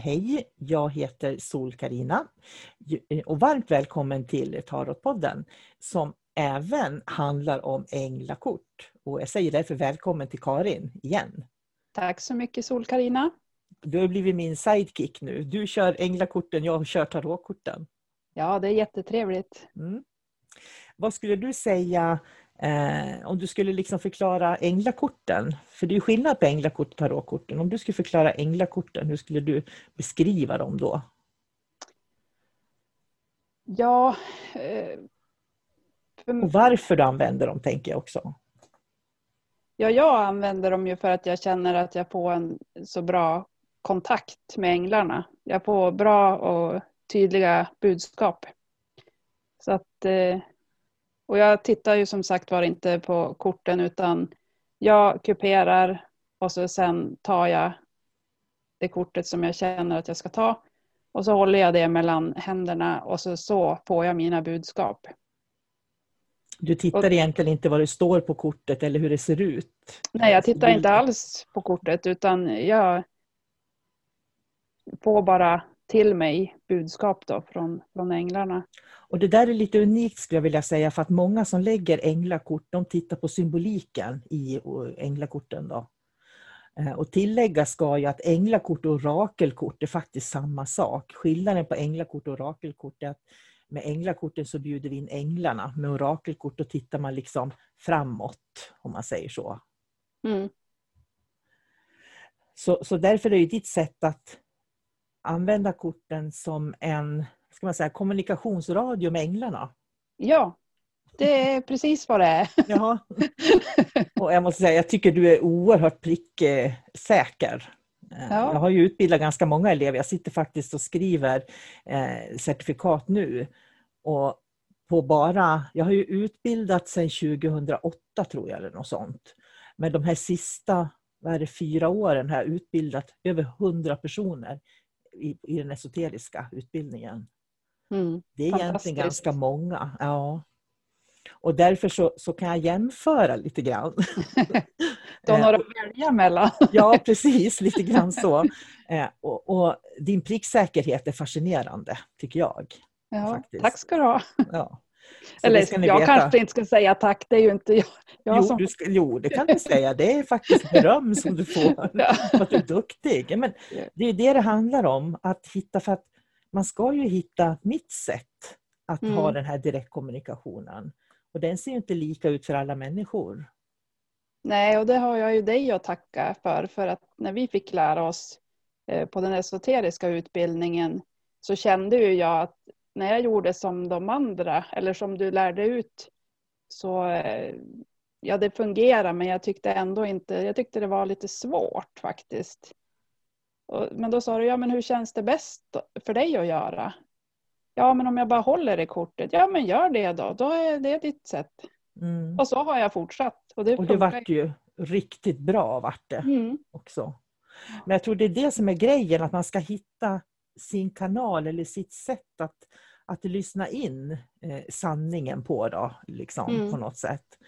Hej, jag heter sol karina och varmt välkommen till Tarotpodden som även handlar om änglakort. Och jag säger därför välkommen till Karin igen. Tack så mycket sol karina Du har blivit min sidekick nu. Du kör änglakorten, jag kör tarotkorten. Ja, det är jättetrevligt. Mm. Vad skulle du säga Eh, om du skulle liksom förklara änglakorten, för det är skillnad på änglakort och tarotkorten. Om du skulle förklara änglakorten, hur skulle du beskriva dem då? Ja... Eh, för... Och varför du använder dem tänker jag också. Ja, jag använder dem ju för att jag känner att jag får en så bra kontakt med änglarna. Jag får bra och tydliga budskap. Så att eh, och jag tittar ju som sagt var inte på korten utan jag kuperar och så sen tar jag det kortet som jag känner att jag ska ta. Och så håller jag det mellan händerna och så, så får jag mina budskap. Du tittar och, egentligen inte vad det står på kortet eller hur det ser ut? Nej, jag tittar inte alls på kortet utan jag får bara till mig budskap då från, från änglarna. Och det där är lite unikt skulle jag vilja säga för att många som lägger änglakort de tittar på symboliken i änglakorten. Då. Eh, och tillägga ska ju att änglakort och orakelkort är faktiskt samma sak. Skillnaden på änglakort och orakelkort är att med änglakorten så bjuder vi in änglarna. Med orakelkort då tittar man liksom framåt, om man säger så. Mm. Så, så därför är det ditt sätt att använda korten som en ska man säga, kommunikationsradio med änglarna. Ja, det är precis vad det är. Ja. Och jag måste säga, jag tycker du är oerhört pricksäker. Eh, ja. Jag har ju utbildat ganska många elever. Jag sitter faktiskt och skriver eh, certifikat nu. Och på bara, jag har ju utbildat sedan 2008 tror jag eller något sånt. Men de här sista vad är det, fyra åren har jag utbildat över 100 personer i, i den esoteriska utbildningen. Mm. Det är egentligen ganska många. Ja. Och därför så, så kan jag jämföra lite grann. du har några att välja mellan. ja, precis. Lite grann så. Eh, och, och, din pricksäkerhet är fascinerande, tycker jag. Ja, faktiskt. tack ska du ha. Ja. Eller jag veta. kanske inte ska säga tack, det är ju inte jag. Jag jo, du ska, jo, det kan du säga. Det är faktiskt beröm som du får. ja. Att du är duktig. Men det är det det handlar om, att hitta för att man ska ju hitta mitt sätt att mm. ha den här direktkommunikationen. Och den ser ju inte lika ut för alla människor. Nej, och det har jag ju dig att tacka för. För att när vi fick lära oss eh, på den esoteriska utbildningen så kände ju jag att när jag gjorde som de andra, eller som du lärde ut, så eh, ja, det fungerar men jag tyckte ändå inte, jag tyckte det var lite svårt faktiskt. Men då sa du, ja men hur känns det bäst för dig att göra? Ja men om jag bara håller i kortet, ja men gör det då, då är det ditt sätt. Mm. Och så har jag fortsatt. Och det, och det vart ju riktigt bra vart det mm. också. Men jag tror det är det som är grejen, att man ska hitta sin kanal eller sitt sätt att, att lyssna in eh, sanningen på då, liksom, mm. på något sätt.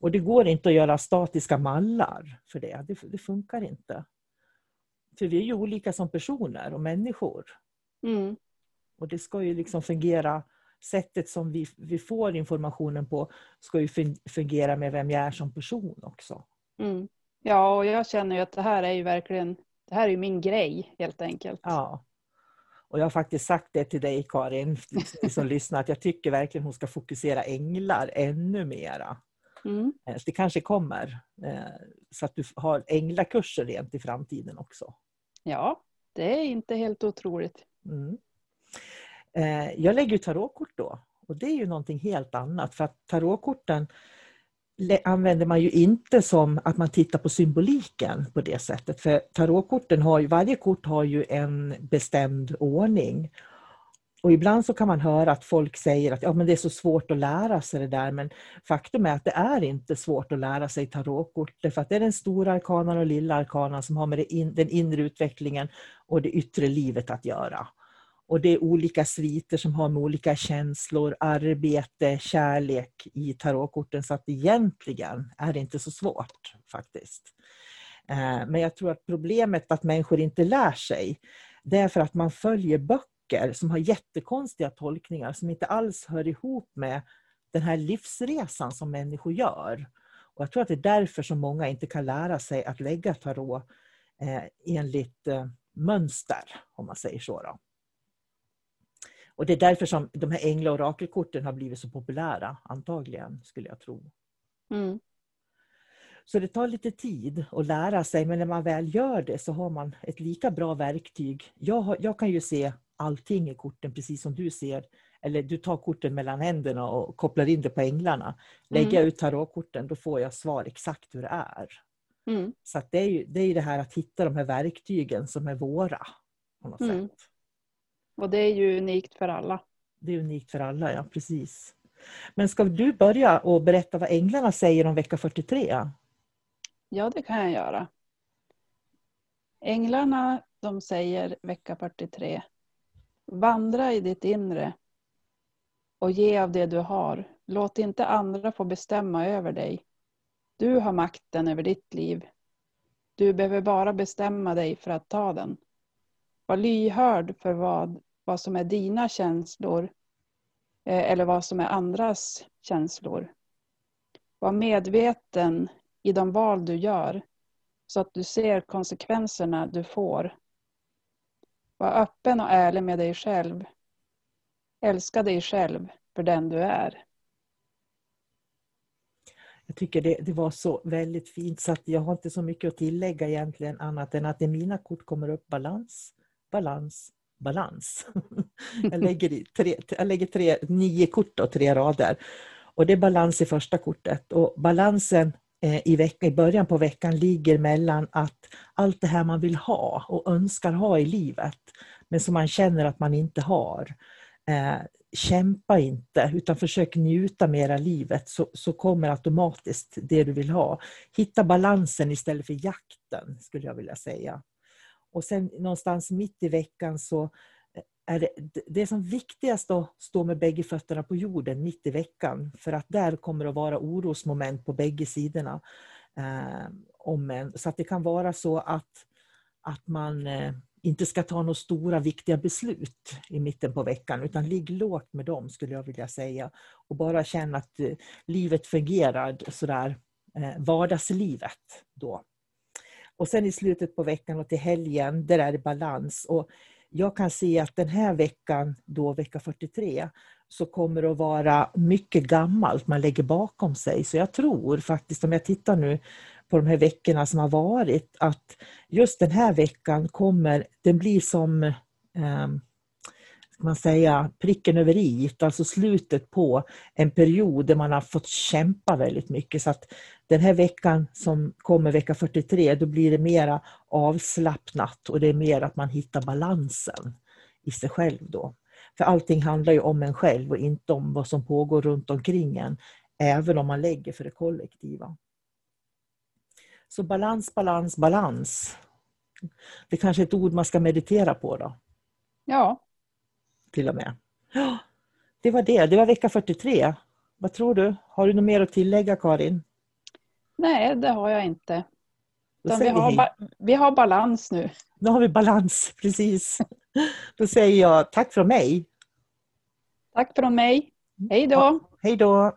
Och det går inte att göra statiska mallar för det, det, det funkar inte. För vi är ju olika som personer och människor. Mm. Och det ska ju liksom fungera, sättet som vi, vi får informationen på ska ju fungera med vem jag är som person också. Mm. Ja, och jag känner ju att det här är ju verkligen, det här är ju min grej helt enkelt. Ja. Och jag har faktiskt sagt det till dig Karin, som lyssnar, att jag tycker verkligen hon ska fokusera änglar ännu mera. Mm. Eh, det kanske kommer, eh, så att du har änglakurser rent i framtiden också. Ja, det är inte helt otroligt. Mm. Eh, jag lägger tarotkort då. Och det är ju någonting helt annat för att tarotkorten använder man ju inte som att man tittar på symboliken på det sättet. För tarotkorten har ju, varje kort har ju en bestämd ordning. Och ibland så kan man höra att folk säger att ja, men det är så svårt att lära sig det där, men faktum är att det är inte svårt att lära sig tarotkort, därför att det är den stora arkanan och lilla arkanan som har med in, den inre utvecklingen och det yttre livet att göra. Och det är olika sviter som har med olika känslor, arbete, kärlek i tarotkorten, så att egentligen är det inte så svårt faktiskt. Eh, men jag tror att problemet att människor inte lär sig, det är för att man följer böcker som har jättekonstiga tolkningar som inte alls hör ihop med den här livsresan som människor gör. Och jag tror att det är därför som många inte kan lära sig att lägga tarot eh, enligt eh, mönster, om man säger så. Då. Och det är därför som de här ängla och orakelkorten har blivit så populära, antagligen, skulle jag tro. Mm. Så det tar lite tid att lära sig, men när man väl gör det så har man ett lika bra verktyg. Jag, har, jag kan ju se allting i korten, precis som du ser. Eller du tar korten mellan händerna och kopplar in det på änglarna. Lägger mm. jag ut tarotkorten, då får jag svar exakt hur det är. Mm. Så det är ju det, är det här att hitta de här verktygen som är våra. På något mm. sätt. Och det är ju unikt för alla. Det är unikt för alla, ja precis. Men ska du börja och berätta vad änglarna säger om vecka 43? Ja, det kan jag göra. Änglarna, de säger vecka 43. Vandra i ditt inre och ge av det du har. Låt inte andra få bestämma över dig. Du har makten över ditt liv. Du behöver bara bestämma dig för att ta den. Var lyhörd för vad vad som är dina känslor eh, eller vad som är andras känslor. Var medveten i de val du gör så att du ser konsekvenserna du får. Var öppen och ärlig med dig själv. Älska dig själv för den du är. Jag tycker det, det, var så väldigt fint så att jag har inte så mycket att tillägga egentligen annat än att i mina kort kommer upp balans, balans, balans. Jag lägger, tre, jag lägger tre, nio kort och tre rader. Och det är balans i första kortet. Och balansen Eh, i, veck- i början på veckan ligger mellan att allt det här man vill ha och önskar ha i livet, men som man känner att man inte har. Eh, kämpa inte, utan försök njuta mera livet så, så kommer automatiskt det du vill ha. Hitta balansen istället för jakten, skulle jag vilja säga. Och sen någonstans mitt i veckan så är det, det är som viktigast att stå med bägge fötterna på jorden mitt i veckan. För att där kommer det att vara orosmoment på bägge sidorna. Eh, om en, så att det kan vara så att, att man eh, inte ska ta några stora viktiga beslut i mitten på veckan utan ligg lågt med dem skulle jag vilja säga. Och bara känna att eh, livet fungerar sådär, eh, vardagslivet då. Och sen i slutet på veckan och till helgen, där är det balans. Och jag kan se att den här veckan, då vecka 43, så kommer det att vara mycket gammalt man lägger bakom sig. Så jag tror faktiskt, om jag tittar nu på de här veckorna som har varit, att just den här veckan kommer, den blir som eh, man säga, pricken över i, alltså slutet på en period där man har fått kämpa väldigt mycket. Så att den här veckan som kommer, vecka 43, då blir det mera avslappnat och det är mer att man hittar balansen i sig själv då. För allting handlar ju om en själv och inte om vad som pågår runt omkring en, även om man lägger för det kollektiva. Så balans, balans, balans Det är kanske är ett ord man ska meditera på då? Ja. Till och med. Det var det, det var vecka 43. Vad tror du? Har du något mer att tillägga Karin? Nej, det har jag inte. Vi har, vi har balans nu. Nu har vi balans, precis. Då säger jag tack från mig. Tack från mig. Hej då. Ja, hej då.